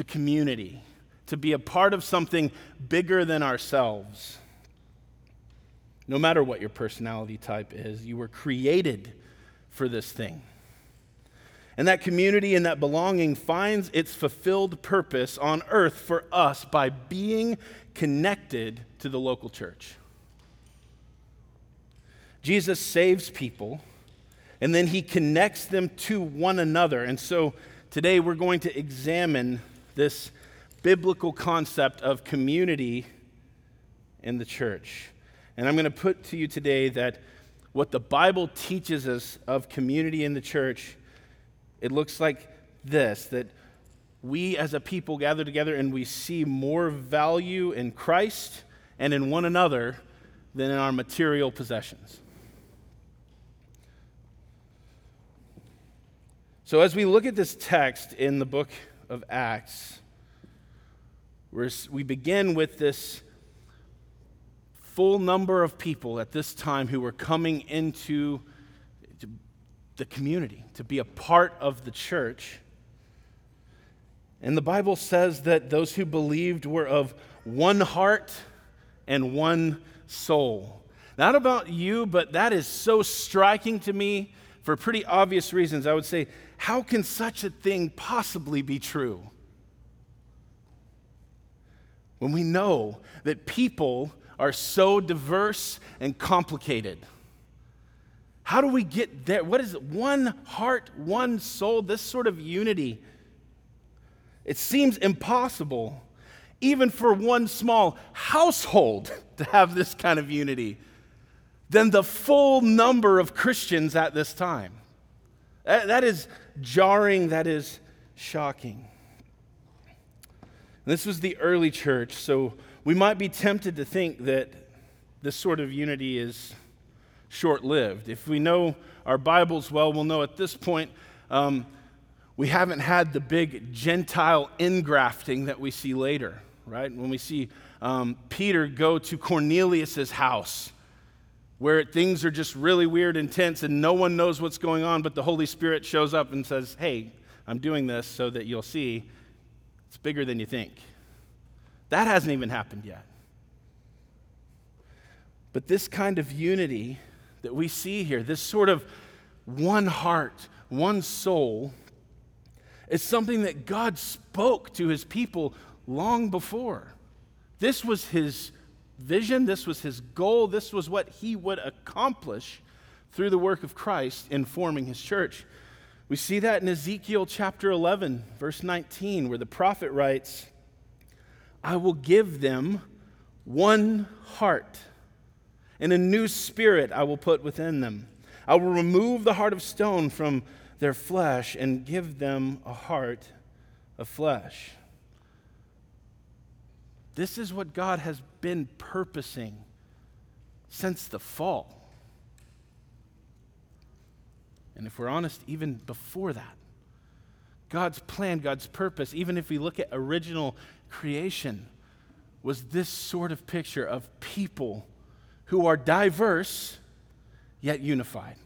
to community, to be a part of something bigger than ourselves. No matter what your personality type is, you were created for this thing. And that community and that belonging finds its fulfilled purpose on earth for us by being connected to the local church. Jesus saves people and then he connects them to one another. And so today we're going to examine this biblical concept of community in the church. And I'm going to put to you today that what the Bible teaches us of community in the church, it looks like this that we as a people gather together and we see more value in Christ and in one another than in our material possessions. So, as we look at this text in the book of Acts, where we begin with this full number of people at this time who were coming into the community to be a part of the church. And the Bible says that those who believed were of one heart and one soul. Not about you, but that is so striking to me for pretty obvious reasons. I would say how can such a thing possibly be true? When we know that people are so diverse and complicated. How do we get there? What is it? One heart, one soul, this sort of unity. It seems impossible, even for one small household, to have this kind of unity, than the full number of Christians at this time. That, that is jarring, that is shocking. This was the early church, so we might be tempted to think that this sort of unity is short lived. If we know our Bibles well, we'll know at this point um, we haven't had the big Gentile ingrafting that we see later, right? When we see um, Peter go to Cornelius' house where things are just really weird and tense and no one knows what's going on, but the Holy Spirit shows up and says, Hey, I'm doing this so that you'll see it's bigger than you think. That hasn't even happened yet. But this kind of unity that we see here, this sort of one heart, one soul, is something that God spoke to his people long before. This was his vision, this was his goal, this was what he would accomplish through the work of Christ in forming his church. We see that in Ezekiel chapter 11, verse 19, where the prophet writes, I will give them one heart, and a new spirit I will put within them. I will remove the heart of stone from their flesh and give them a heart of flesh. This is what God has been purposing since the fall. And if we're honest, even before that, God's plan, God's purpose, even if we look at original creation, was this sort of picture of people who are diverse yet unified,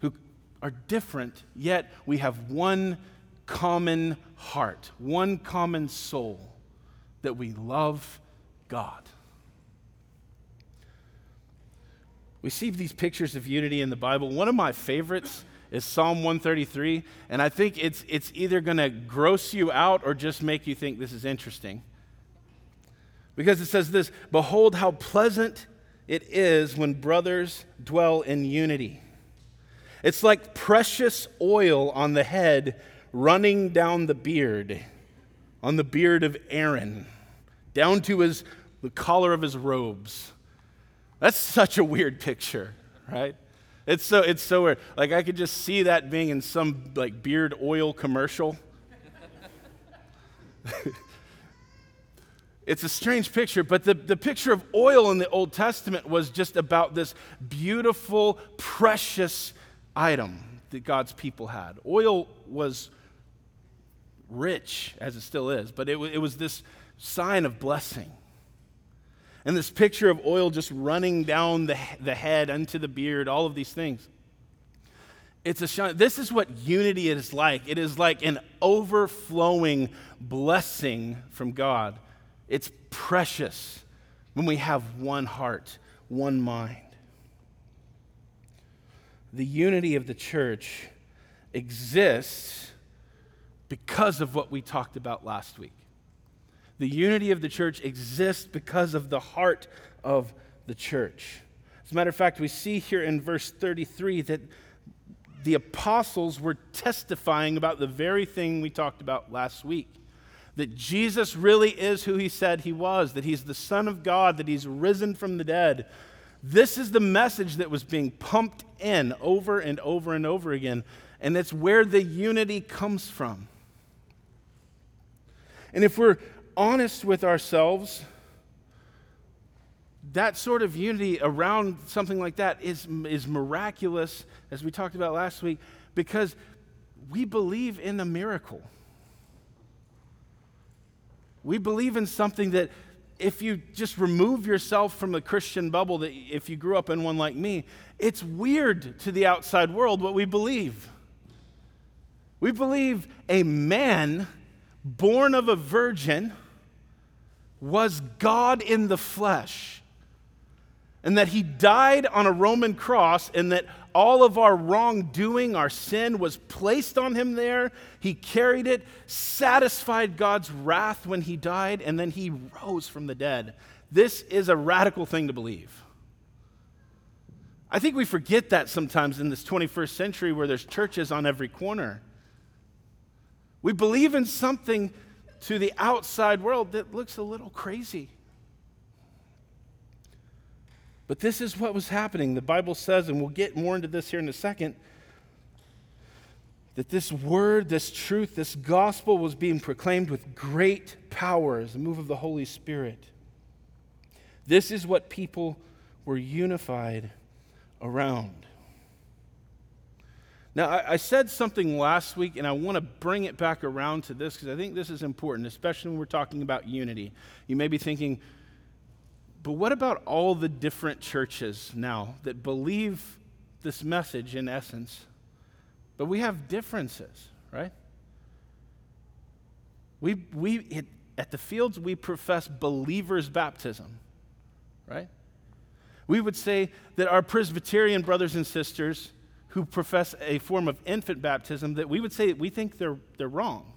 who are different yet we have one common heart, one common soul that we love God. We see these pictures of unity in the Bible. One of my favorites is Psalm 133, and I think it's, it's either going to gross you out or just make you think this is interesting. Because it says this Behold, how pleasant it is when brothers dwell in unity. It's like precious oil on the head running down the beard on the beard of Aaron, down to his, the collar of his robes. That's such a weird picture, right? It's so, it's so weird. Like, I could just see that being in some, like, beard oil commercial. it's a strange picture, but the, the picture of oil in the Old Testament was just about this beautiful, precious item that God's people had. Oil was rich, as it still is, but it, it was this sign of blessing. And this picture of oil just running down the, the head unto the beard, all of these things. It's a shine. This is what unity is like. It is like an overflowing blessing from God. It's precious when we have one heart, one mind. The unity of the church exists because of what we talked about last week. The unity of the church exists because of the heart of the church. As a matter of fact, we see here in verse 33 that the apostles were testifying about the very thing we talked about last week that Jesus really is who he said he was, that he's the Son of God, that he's risen from the dead. This is the message that was being pumped in over and over and over again, and it's where the unity comes from. And if we're honest with ourselves, that sort of unity around something like that is, is miraculous, as we talked about last week, because we believe in a miracle. We believe in something that if you just remove yourself from the Christian bubble, that if you grew up in one like me, it's weird to the outside world what we believe. We believe a man born of a virgin was God in the flesh and that he died on a Roman cross, and that all of our wrongdoing, our sin, was placed on him there. He carried it, satisfied God's wrath when he died, and then he rose from the dead. This is a radical thing to believe. I think we forget that sometimes in this 21st century where there's churches on every corner. We believe in something to the outside world that looks a little crazy. But this is what was happening. The Bible says, and we'll get more into this here in a second, that this word, this truth, this gospel was being proclaimed with great power as a move of the Holy Spirit. This is what people were unified around. Now, I, I said something last week, and I want to bring it back around to this because I think this is important, especially when we're talking about unity. You may be thinking, but what about all the different churches now that believe this message in essence? But we have differences, right? We, we, it, at the fields, we profess believers' baptism, right? We would say that our Presbyterian brothers and sisters who profess a form of infant baptism, that we would say we think they're, they're wrong.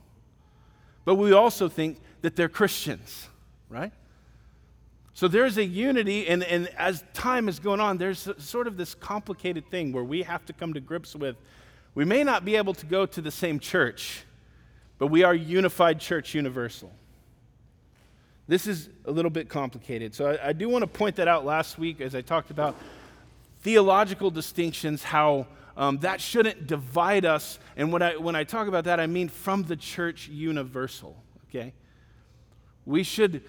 But we also think that they're Christians, right? So there's a unity, and, and as time is going on, there's sort of this complicated thing where we have to come to grips with we may not be able to go to the same church, but we are unified church universal. This is a little bit complicated. So I, I do want to point that out last week as I talked about theological distinctions, how um, that shouldn't divide us. And when I, when I talk about that, I mean from the church universal, okay? We should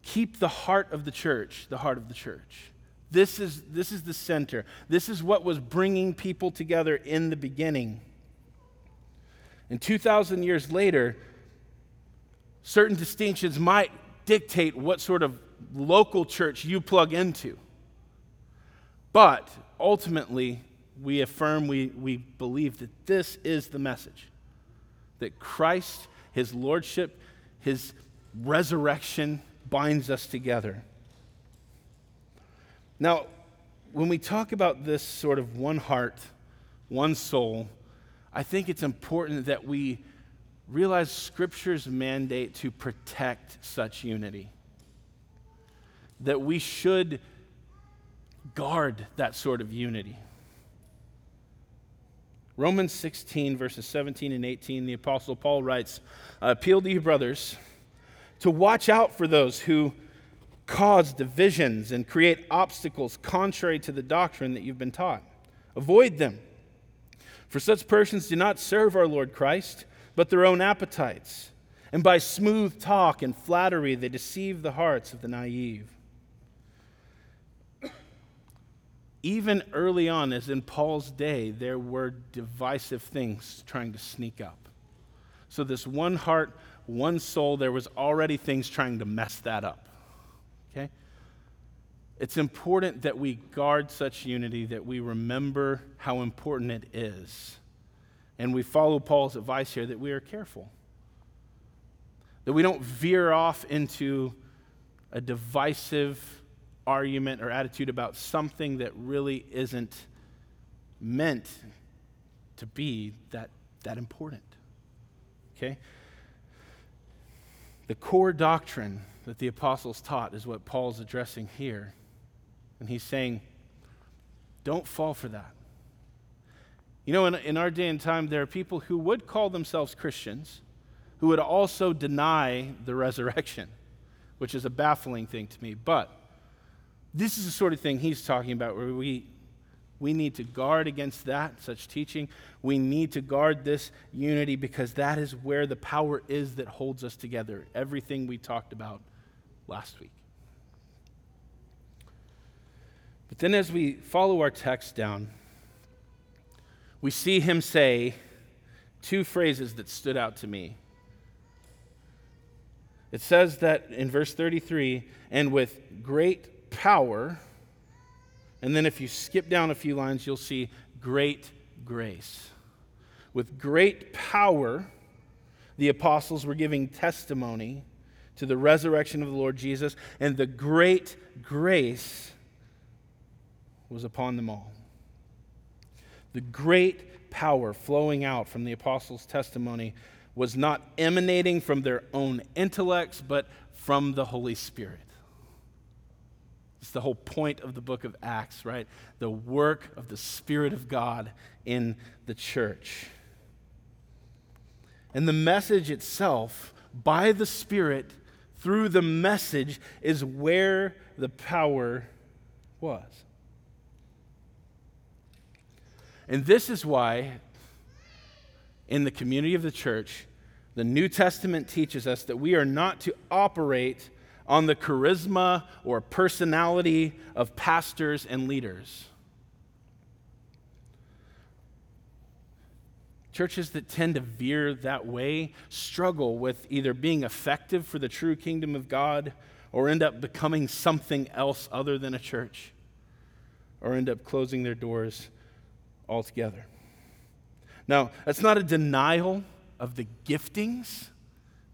keep the heart of the church the heart of the church. This is, this is the center. This is what was bringing people together in the beginning. And 2,000 years later, certain distinctions might dictate what sort of local church you plug into. But ultimately, we affirm, we, we believe that this is the message that Christ, his lordship, his resurrection, binds us together. Now, when we talk about this sort of one heart, one soul, I think it's important that we realize Scripture's mandate to protect such unity. That we should guard that sort of unity. Romans 16, verses 17 and 18, the Apostle Paul writes, I appeal to you, brothers to watch out for those who cause divisions and create obstacles contrary to the doctrine that you've been taught. Avoid them. For such persons do not serve our Lord Christ, but their own appetites. And by smooth talk and flattery, they deceive the hearts of the naive. Even early on, as in Paul's day, there were divisive things trying to sneak up. So, this one heart, one soul, there was already things trying to mess that up. Okay? it's important that we guard such unity, that we remember how important it is. And we follow Paul's advice here that we are careful, that we don't veer off into a divisive argument or attitude about something that really isn't meant to be that, that important. Okay? The core doctrine that the apostles taught is what Paul's addressing here. And he's saying, don't fall for that. You know, in, in our day and time, there are people who would call themselves Christians who would also deny the resurrection, which is a baffling thing to me. But this is the sort of thing he's talking about where we, we need to guard against that, such teaching. We need to guard this unity because that is where the power is that holds us together. Everything we talked about last week. But then, as we follow our text down, we see him say two phrases that stood out to me. It says that in verse 33, and with great power, and then if you skip down a few lines, you'll see great grace. With great power, the apostles were giving testimony to the resurrection of the Lord Jesus, and the great grace was upon them all. The great power flowing out from the apostles' testimony was not emanating from their own intellects, but from the Holy Spirit. It's the whole point of the book of Acts, right? The work of the Spirit of God in the church. And the message itself, by the Spirit, through the message, is where the power was. And this is why, in the community of the church, the New Testament teaches us that we are not to operate on the charisma or personality of pastors and leaders. Churches that tend to veer that way struggle with either being effective for the true kingdom of God or end up becoming something else other than a church or end up closing their doors altogether. Now, that's not a denial of the giftings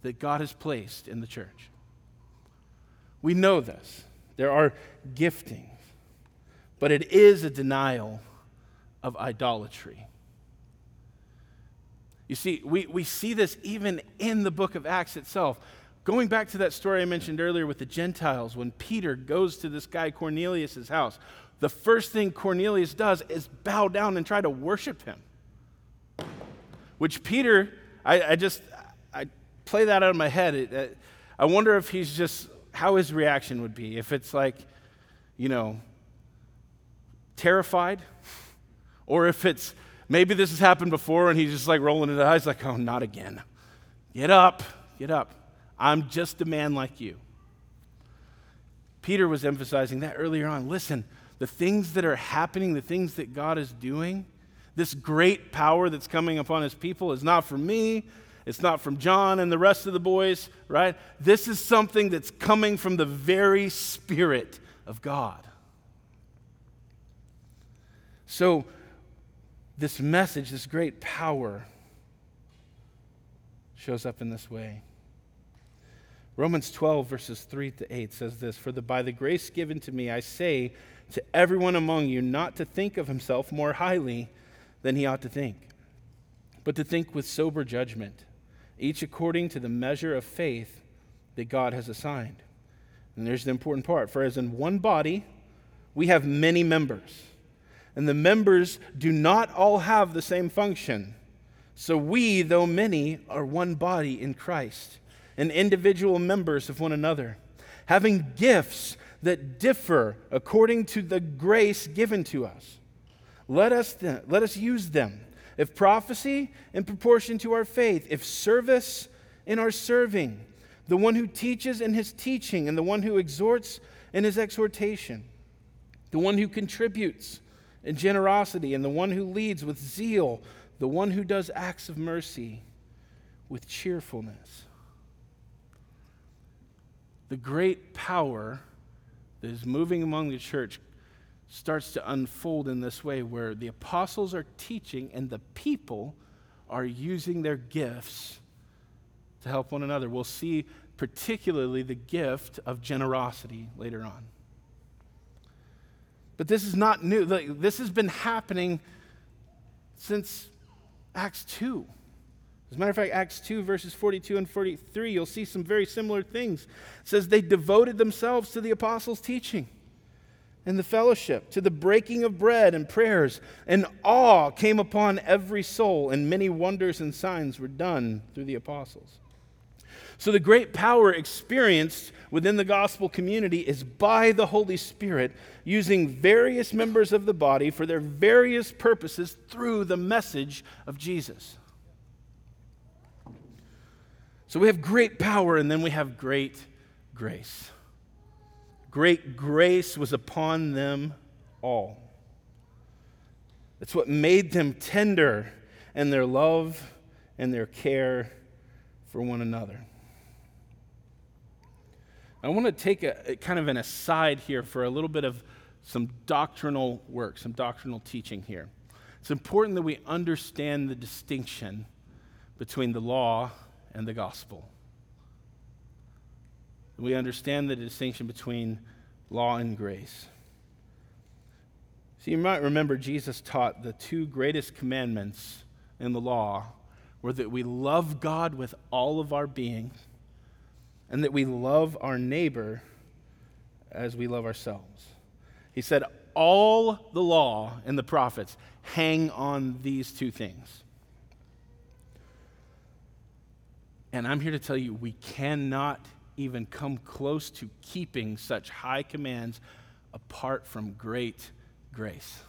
that God has placed in the church. We know this. There are giftings, but it is a denial of idolatry. You see, we, we see this even in the book of Acts itself. Going back to that story I mentioned earlier with the Gentiles, when Peter goes to this guy Cornelius' house, the first thing Cornelius does is bow down and try to worship him. Which Peter, I, I just, I play that out of my head. It, I wonder if he's just, how his reaction would be. If it's like, you know, terrified, or if it's, maybe this has happened before and he's just like rolling his eyes, like, oh, not again. Get up, get up. I'm just a man like you. Peter was emphasizing that earlier on. Listen, the things that are happening, the things that God is doing, this great power that's coming upon his people is not for me. It's not from John and the rest of the boys, right? This is something that's coming from the very Spirit of God. So, this message, this great power, shows up in this way. Romans 12, verses 3 to 8 says this For the, by the grace given to me, I say, to everyone among you not to think of himself more highly than he ought to think, but to think with sober judgment, each according to the measure of faith that God has assigned. And there's the important part for as in one body, we have many members, and the members do not all have the same function. So we, though many, are one body in Christ, and individual members of one another, having gifts that differ according to the grace given to us. Let us, th- let us use them. If prophecy, in proportion to our faith. If service, in our serving. The one who teaches in his teaching, and the one who exhorts in his exhortation. The one who contributes in generosity, and the one who leads with zeal. The one who does acts of mercy with cheerfulness. The great power that is moving among the church starts to unfold in this way where the apostles are teaching and the people are using their gifts to help one another. We'll see particularly the gift of generosity later on. But this is not new. This has been happening since Acts 2. As a matter of fact, Acts 2, verses 42 and 43, you'll see some very similar things. It says, They devoted themselves to the apostles' teaching and the fellowship, to the breaking of bread and prayers, and awe came upon every soul, and many wonders and signs were done through the apostles. So, the great power experienced within the gospel community is by the Holy Spirit using various members of the body for their various purposes through the message of Jesus. So, we have great power, and then we have great grace. Great grace was upon them all. It's what made them tender in their love and their care for one another. I want to take a, a, kind of an aside here for a little bit of some doctrinal work, some doctrinal teaching here. It's important that we understand the distinction between the law and the gospel we understand the distinction between law and grace. So you might remember Jesus taught the two greatest commandments in the law were that we love God with all of our being and that we love our neighbor as we love ourselves. He said, All the law and the prophets hang on these two things. And I'm here to tell you, we cannot even come close to keeping such high commands apart from great grace.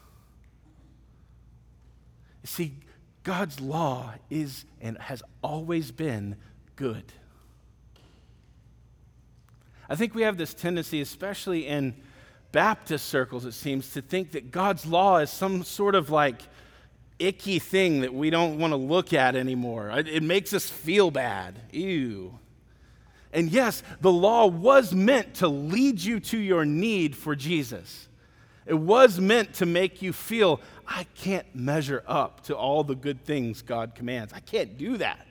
See, God's law is and has always been good. I think we have this tendency, especially in Baptist circles, it seems, to think that God's law is some sort of like icky thing that we don't want to look at anymore. It makes us feel bad. Ew. And yes, the law was meant to lead you to your need for Jesus. It was meant to make you feel, I can't measure up to all the good things God commands. I can't do that.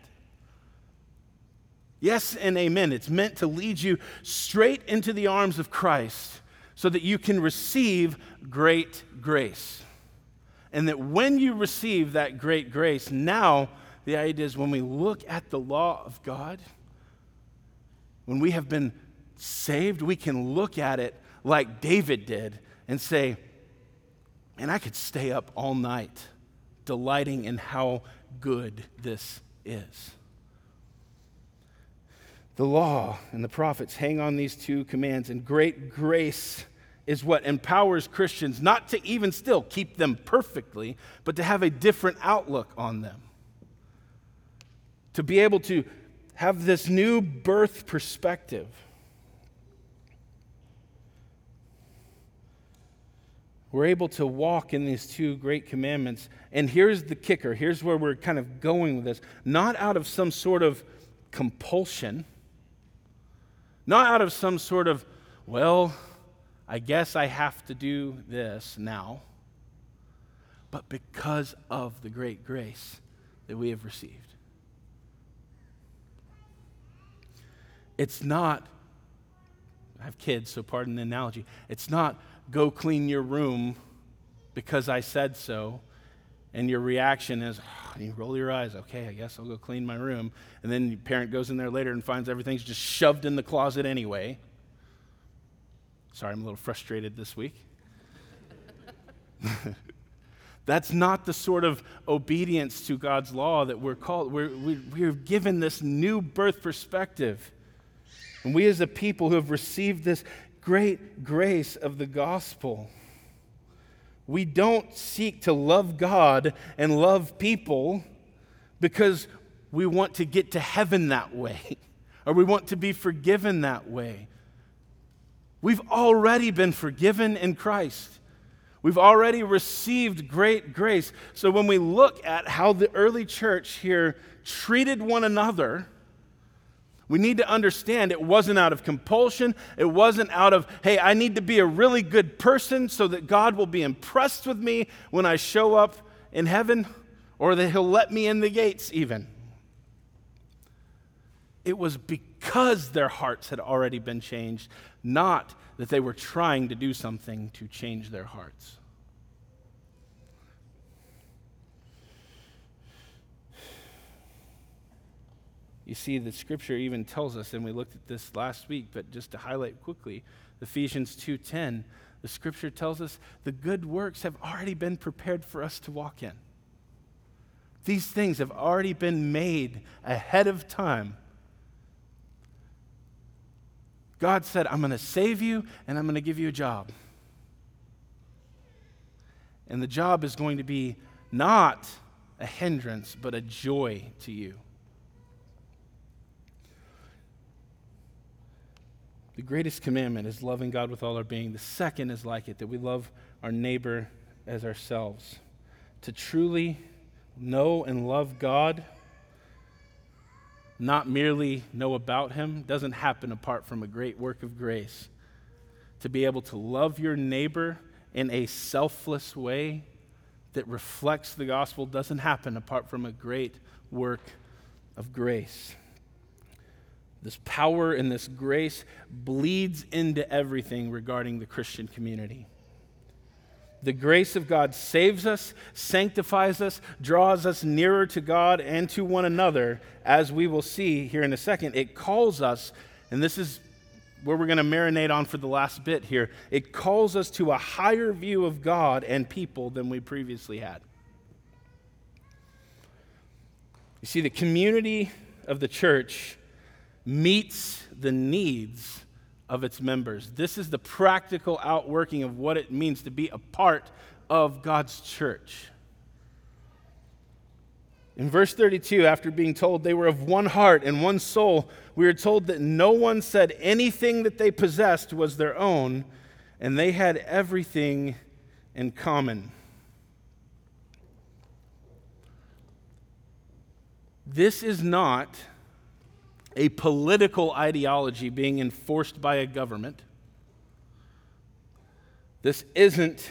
Yes and amen. It's meant to lead you straight into the arms of Christ so that you can receive great grace. And that when you receive that great grace, now the idea is when we look at the law of God, when we have been saved, we can look at it like David did and say, and I could stay up all night delighting in how good this is. The law and the prophets hang on these two commands, and great grace is what empowers Christians not to even still keep them perfectly, but to have a different outlook on them. To be able to have this new birth perspective. We're able to walk in these two great commandments. And here's the kicker here's where we're kind of going with this. Not out of some sort of compulsion, not out of some sort of, well, I guess I have to do this now, but because of the great grace that we have received. It's not, I have kids, so pardon the analogy. It's not go clean your room because I said so. And your reaction is, oh, you roll your eyes, okay, I guess I'll go clean my room. And then your parent goes in there later and finds everything's just shoved in the closet anyway. Sorry, I'm a little frustrated this week. That's not the sort of obedience to God's law that we're called. We're, we're given this new birth perspective. And we, as a people who have received this great grace of the gospel, we don't seek to love God and love people because we want to get to heaven that way or we want to be forgiven that way. We've already been forgiven in Christ. We've already received great grace. So when we look at how the early church here treated one another, We need to understand it wasn't out of compulsion. It wasn't out of, hey, I need to be a really good person so that God will be impressed with me when I show up in heaven or that He'll let me in the gates, even. It was because their hearts had already been changed, not that they were trying to do something to change their hearts. You see, the scripture even tells us, and we looked at this last week, but just to highlight quickly, Ephesians 2:10, the scripture tells us the good works have already been prepared for us to walk in. These things have already been made ahead of time. God said, I'm going to save you and I'm going to give you a job. And the job is going to be not a hindrance, but a joy to you. The greatest commandment is loving God with all our being. The second is like it, that we love our neighbor as ourselves. To truly know and love God, not merely know about Him, doesn't happen apart from a great work of grace. To be able to love your neighbor in a selfless way that reflects the gospel doesn't happen apart from a great work of grace. This power and this grace bleeds into everything regarding the Christian community. The grace of God saves us, sanctifies us, draws us nearer to God and to one another, as we will see here in a second. It calls us, and this is where we're going to marinate on for the last bit here. It calls us to a higher view of God and people than we previously had. You see, the community of the church meets the needs of its members. This is the practical outworking of what it means to be a part of God's church. In verse 32, after being told they were of one heart and one soul, we are told that no one said anything that they possessed was their own, and they had everything in common. This is not a political ideology being enforced by a government. This isn't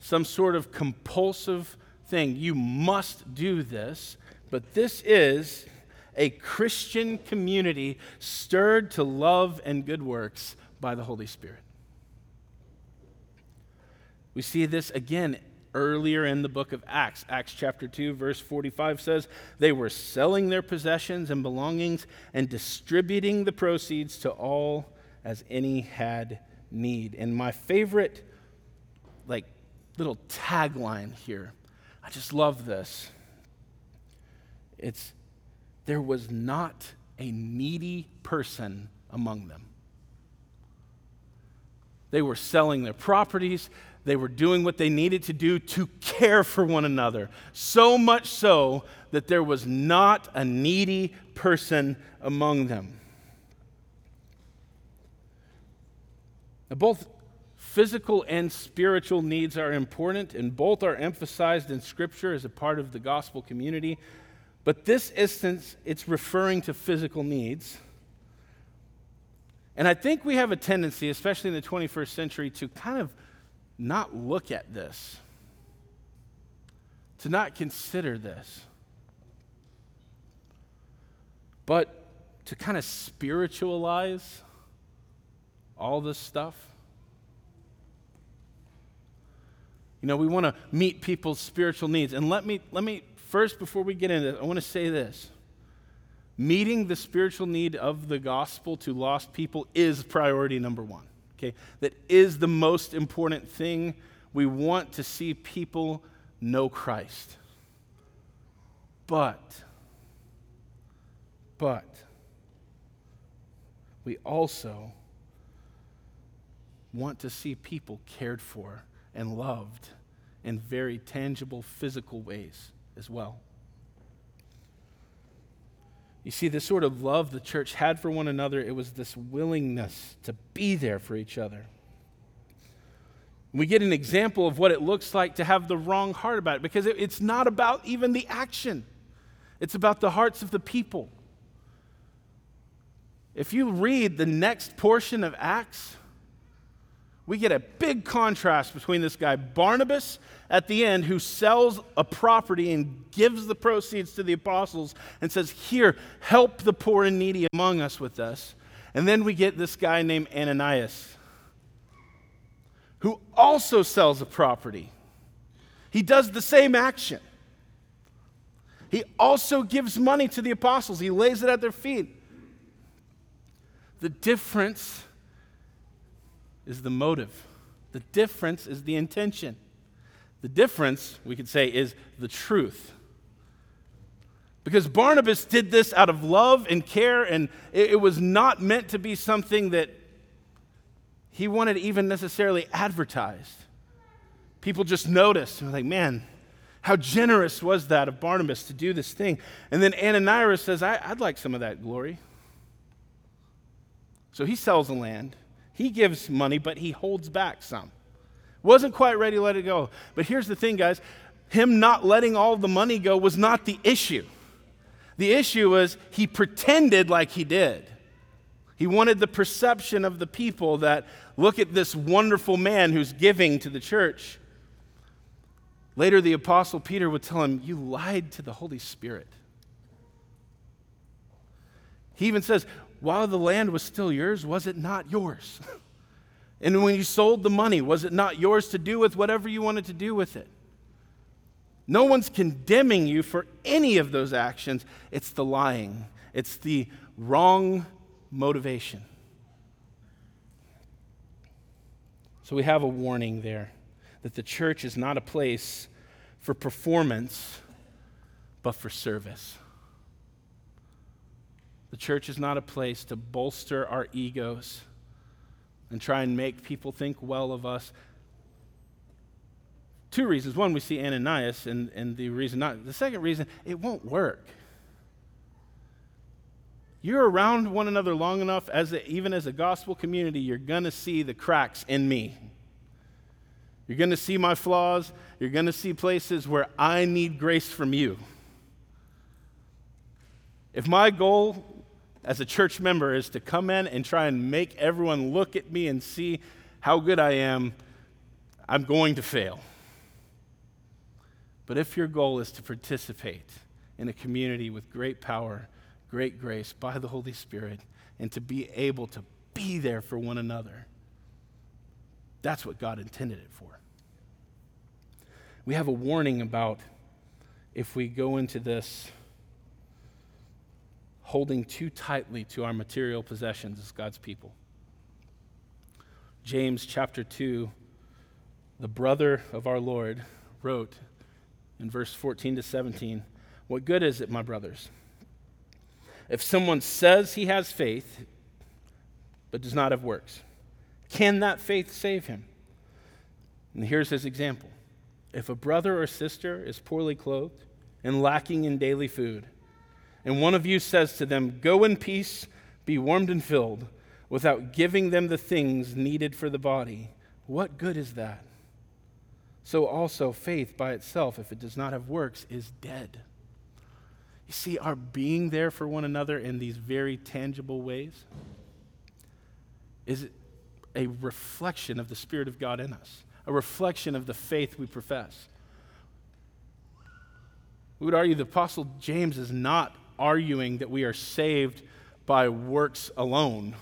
some sort of compulsive thing. You must do this, but this is a Christian community stirred to love and good works by the Holy Spirit. We see this again earlier in the book of Acts. Acts chapter 2, verse 45 says, They were selling their possessions and belongings and distributing the proceeds to all as any had need. And my favorite, like, little tagline here, I just love this. It's, There was not a needy person among them. They were selling their properties, they were doing what they needed to do to care for one another. So much so that there was not a needy person among them. Now, both physical and spiritual needs are important, and both are emphasized in Scripture as a part of the gospel community. But this instance, it's referring to physical needs. And I think we have a tendency, especially in the 21st century, to kind of not look at this, to not consider this, but to kind of spiritualize all this stuff. You know, we want to meet people's spiritual needs. And let me, let me first, before we get into it, I want to say this. Meeting the spiritual need of the gospel to lost people is priority number one okay, that is the most important thing. We want to see people know Christ. But, but, we also want to see people cared for and loved in very tangible physical ways as well. You see, this sort of love the church had for one another, it was this willingness to be there for each other. We get an example of what it looks like to have the wrong heart about it because it's not about even the action, it's about the hearts of the people. if you read the next portion of Acts, we get a big contrast between this guy, Barnabas, at the end, who sells a property and gives the proceeds to the apostles and says, Here, help the poor and needy among us with this. And then we get this guy named Ananias, who also sells a property. He does the same action. He also gives money to the apostles, he lays it at their feet. The difference is the motive, the difference is the intention. The difference, we could say, is the truth. Because Barnabas did this out of love and care, and it, was not meant to be something that he wanted even necessarily advertised. People just noticed, and were like, man, how generous was that of Barnabas to do this thing? And then Ananias says, I, would like some of that glory. So he sells the land, he gives money, but he holds back some. Wasn't quite ready to let it go. But here's the thing, guys him not letting all the money go was not the issue. The issue was he pretended like he did. He wanted the perception of the people that look at this wonderful man who's giving to the church. Later, the Apostle Peter would tell him, You lied to the Holy Spirit. He even says, While the land was still yours, was it not yours? and when you sold the money, was it not yours to do with whatever you wanted to do with it? No one's condemning you for any of those actions. It's the lying, it's the wrong motivation. So we have a warning there that the church is not a place for performance, but for service. The church is not a place to bolster our egos and try and make people think well of us two reasons. One, we see Ananias, and, and the reason not. The second reason, it won't work. You're around one another long enough, as a, even as a gospel community, you're going to see the cracks in me. You're going to see my flaws. You're going to see places where I need grace from you. If my goal as a church member is to come in and try and make everyone look at me and see how good I am, I'm going to fail. But if your goal is to participate in a community with great power, great grace by the Holy Spirit, and to be able to be there for one another, that's what God intended it for. We have a warning about if we go into this holding too tightly to our material possessions as God's people. James chapter 2, the brother of our Lord, wrote in verse 14 to 17 What good is it, my brothers? If someone says he has faith, but does not have works, can that faith save him? And here's his example if a brother or sister is poorly clothed and lacking in daily food, and one of you says to them, Go in peace, be warmed and filled, without giving them the things needed for the body, what good is that? so also faith by itself, if it does not have works, is dead. You see, our being there for one another in these very tangible ways is a reflection of the Spirit of God in us, a reflection of the faith we profess. We would argue the Apostle James is not arguing that we are saved by works alone,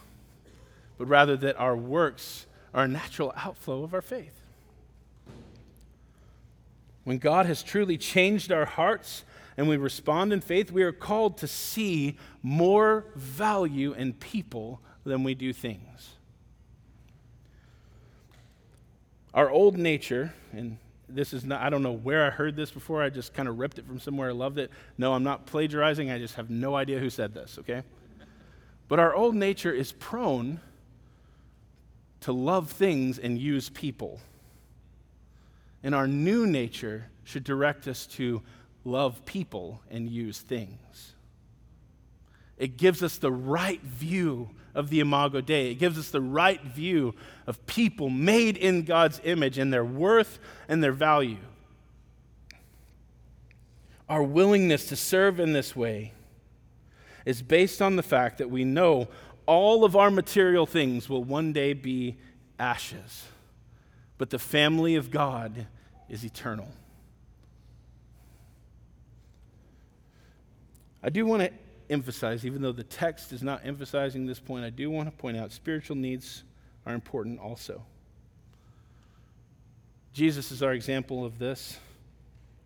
but rather that our works are a natural outflow of our faith. When God has truly changed our hearts and we respond in faith, we are called to see more value in people than we do things. Our old nature, and this is not, I don't know where I heard this before. I just kind of ripped it from somewhere. I loved it. No, I'm not plagiarizing. I just have no idea who said this, okay? But our old nature is prone to love things and use people and our new nature should direct us to love people and use things. It gives us the right view of the Imago Dei. It gives us the right view of people made in God's image and their worth and their value. Our willingness to serve in this way is based on the fact that we know all of our material things will one day be ashes, but the family of God is eternal. I do want to emphasize, even though the text is not emphasizing this point, I do want to point out spiritual needs are important also. Jesus is our example of this.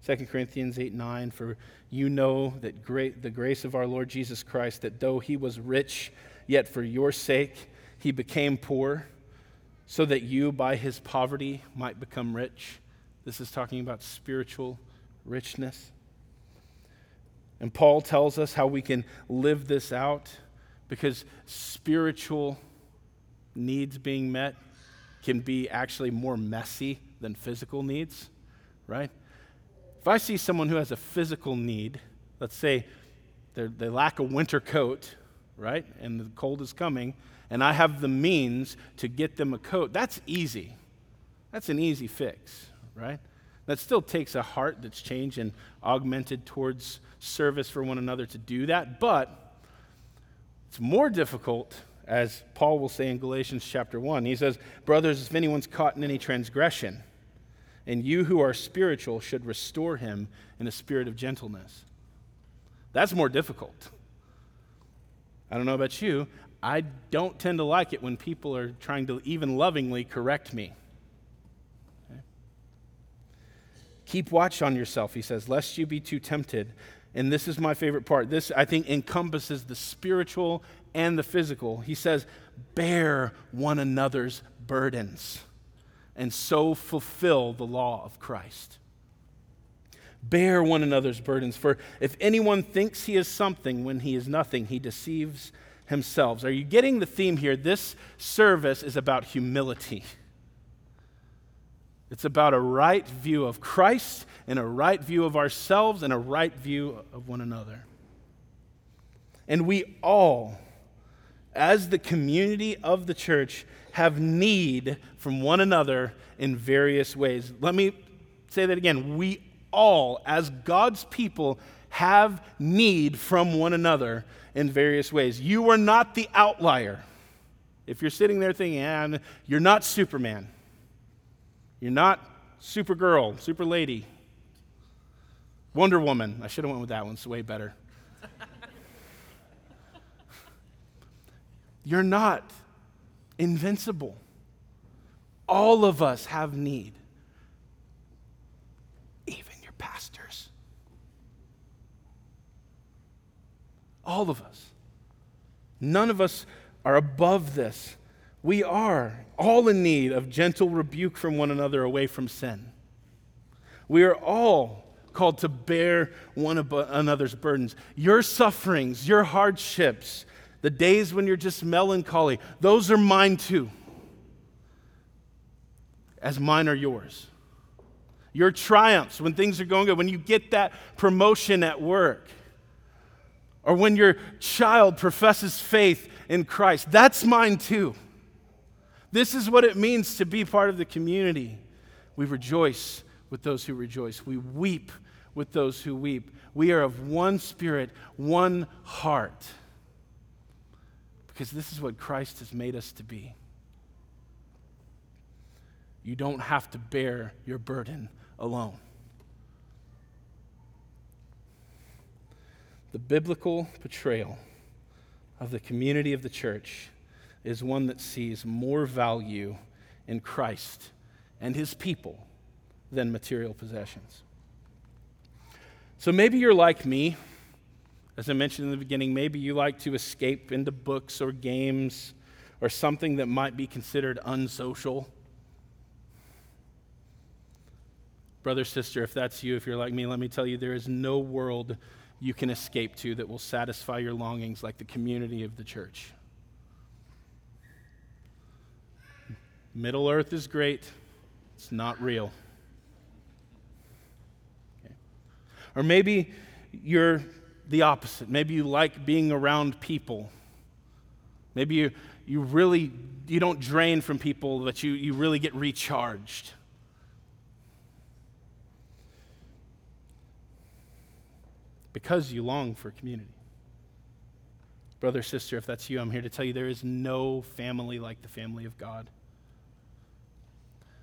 2 Corinthians 8 9, for you know that great, the grace of our Lord Jesus Christ, that though he was rich, yet for your sake he became poor, so that you by his poverty might become rich. This is talking about spiritual richness. And Paul tells us how we can live this out because spiritual needs being met can be actually more messy than physical needs, right? If I see someone who has a physical need, let's say they lack a winter coat, right, and the cold is coming, and I have the means to get them a coat, that's easy. That's an easy fix, right? That still takes a heart that's changed and augmented towards service for one another to do that, but it's more difficult, as Paul will say in Galatians chapter 1. He says, Brothers, if anyone's caught in any transgression, and you who are spiritual should restore him in a spirit of gentleness. That's more difficult. I don't know about you. I don't tend to like it when people are trying to even lovingly correct me. Okay? Keep watch on yourself, he says, lest you be too tempted. And this is my favorite part. This, I think, encompasses the spiritual and the physical. He says, bear one another's burdens and so fulfill the law of Christ. Bear one another's burdens, for if anyone thinks he is something when he is nothing, he deceives himself. Are you getting the theme here? This service is about humility. It's about a right view of Christ and a right view of ourselves and a right view of one another. And we all, as the community of the church, have need from one another in various ways. Let me say that again. We all, as God's people, have need from one another in various ways. You are not the outlier. If you're sitting there thinking, ah, and you're not Superman, you're not Supergirl, Super Lady, Wonder Woman. I should have went with that one. It's way better. you're not invincible. All of us have need, even your pastors. All of us. None of us are above this. We are all in need of gentle rebuke from one another away from sin. We are all called to bear one another's burdens. Your sufferings, your hardships, the days when you're just melancholy, those are mine too, as mine are yours. Your triumphs, when things are going good, when you get that promotion at work, or when your child professes faith in Christ, that's mine too. This is what it means to be part of the community. We rejoice with those who rejoice, we weep with those who weep. We are of one spirit, one heart because this is what Christ has made us to be. You don't have to bear your burden alone. The biblical portrayal of the community of the church is one that sees more value in Christ and his people than material possessions. So maybe you're like me as I mentioned in the beginning, maybe you like to escape into books or games or something that might be considered unsocial. Brother, sister, if that's you, if you're like me, let me tell you there is no world you can escape to that will satisfy your longings like the community of the church. Middle Earth is great, it's not real. Okay. Or maybe you're the opposite. Maybe you like being around people. Maybe you, you really you don't drain from people, but you, you really get recharged. Because you long for community. Brother, sister, if that's you, I'm here to tell you there is no family like the family of God.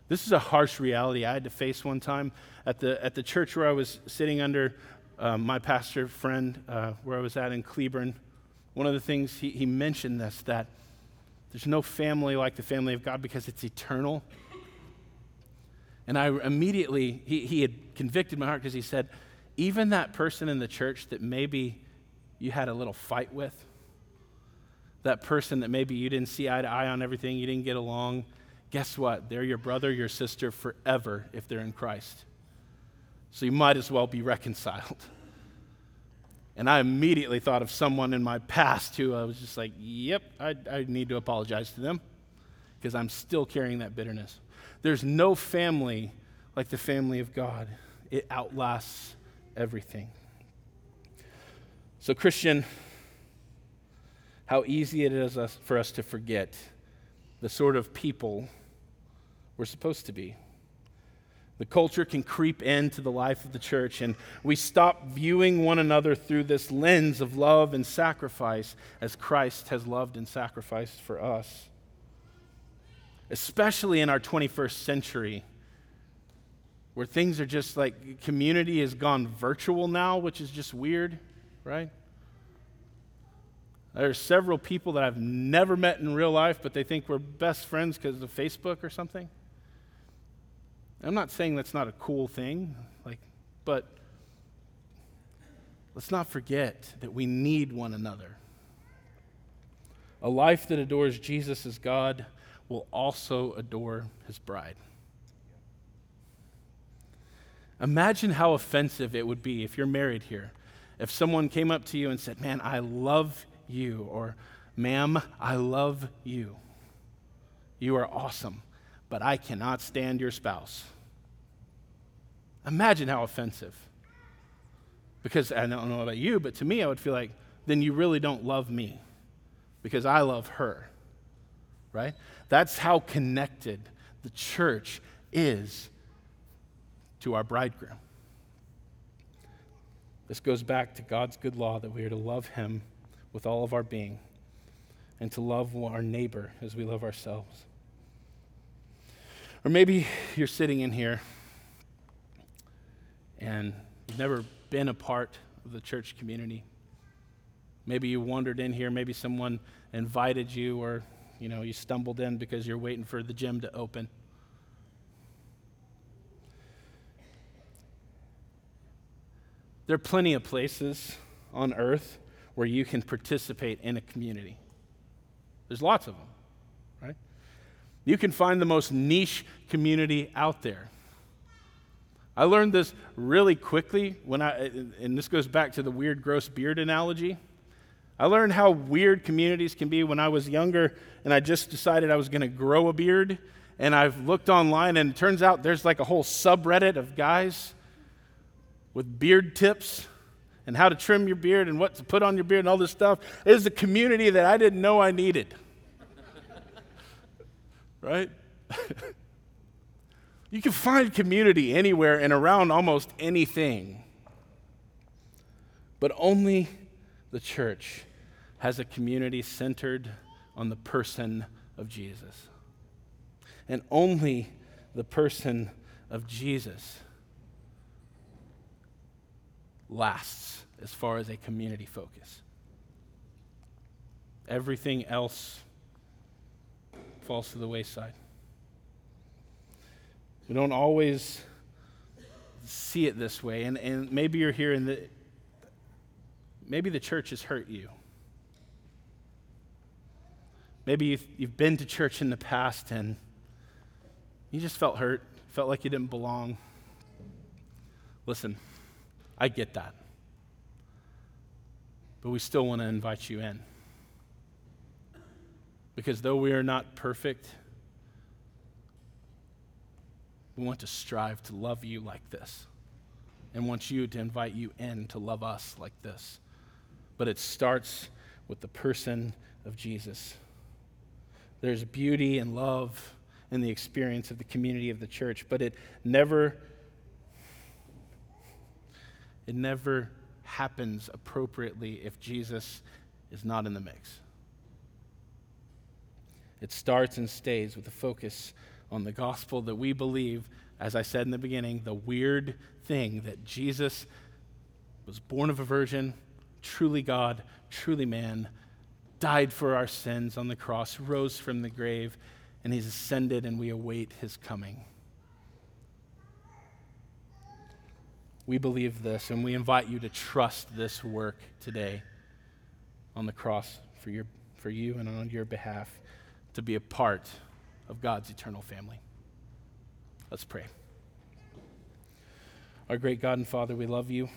This is a harsh reality I had to face one time at the, at the church where I was sitting under uh, my pastor friend, uh, where I was at in Cleburne. One of the things he, he mentioned this that there's no family like the family of God because it's eternal. And I immediately, he, he had convicted my heart because he said, even that person in the church that maybe you had a little fight with, that person that maybe you didn't see eye to eye on everything, you didn't get along, guess what? They're your brother, your sister forever if they're in Christ. So you might as well be reconciled. And I immediately thought of someone in my past who I was just like, yep, I, I need to apologize to them because I'm still carrying that bitterness. There's no family like the family of God, it outlasts everything. So, Christian, how easy it is for us to forget the sort of people we're supposed to be. The culture can creep into the life of the church, and we stop viewing one another through this lens of love and sacrifice as Christ has loved and sacrificed for us. Especially in our 21st century, where things are just like community has gone virtual now, which is just weird, right? There are several people that I've never met in real life, but they think we're best friends because of Facebook or something. I'm not saying that's not a cool thing, like, but let's not forget that we need one another. A life that adores Jesus as God will also adore his bride. Imagine how offensive it would be if you're married here. If someone came up to you and said, Man, I love you, or Ma'am, I love you. You are awesome, but I cannot stand your spouse. Imagine how offensive. Because I don't know about you, but to me, I would feel like, then you really don't love me because I love her. Right? That's how connected the church is to our bridegroom. This goes back to God's good law that we are to love him with all of our being and to love our neighbor as we love ourselves. Or maybe you're sitting in here and you've never been a part of the church community. Maybe you wandered in here, maybe someone invited you or you know, you stumbled in because you're waiting for the gym to open. There are plenty of places on earth where you can participate in a community. There's lots of them, right? You can find the most niche community out there. I learned this really quickly when I, and this goes back to the weird, gross beard analogy. I learned how weird communities can be when I was younger and I just decided I was going to grow a beard. And I've looked online and it turns out there's like a whole subreddit of guys with beard tips and how to trim your beard and what to put on your beard and all this stuff. It is a community that I didn't know I needed. right? You can find community anywhere and around almost anything. But only the church has a community centered on the person of Jesus. And only the person of Jesus lasts as far as a community focus. Everything else falls to the wayside. We don't always see it this way. And, and maybe you're here and the, maybe the church has hurt you. Maybe you've, you've been to church in the past and you just felt hurt, felt like you didn't belong. Listen, I get that. But we still want to invite you in. Because though we are not perfect, we want to strive to love you like this and want you to invite you in to love us like this. But it starts with the person of Jesus. There's beauty and love in the experience of the community of the church, but it never it never happens appropriately if Jesus is not in the mix. It starts and stays with a focus on the gospel that we believe, as I said in the beginning, the weird thing that Jesus was born of a virgin, truly God, truly man, died for our sins on the cross, rose from the grave, and he's ascended, and we await his coming. We believe this, and we invite you to trust this work today on the cross for, your, for you and on your behalf to be a part of God's eternal family. Let's pray. Our great God and Father, we love you.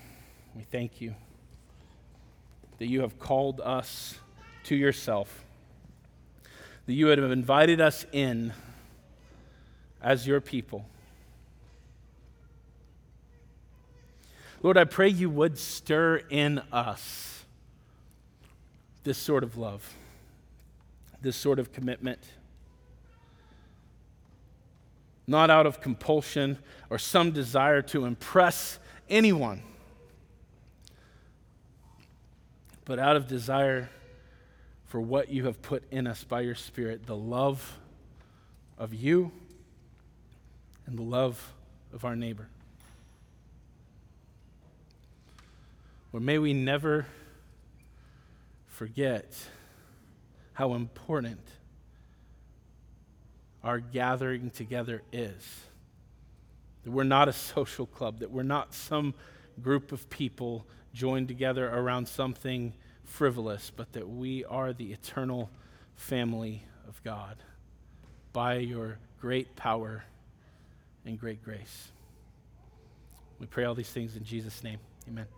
We thank you that you have called us to yourself, that you have invited us in as your people. Lord, I pray you would stir in us this sort of love, this sort of commitment. Not out of compulsion or some desire to impress anyone, but out of desire for what you have put in us by your Spirit the love of you and the love of our neighbor. Or may we never forget how important our gathering together is. That we're not a social club, that we're not some group of people joined together around something frivolous, but that we are the eternal family of God by your great power and great grace. We pray all these things in Jesus' name. Amen.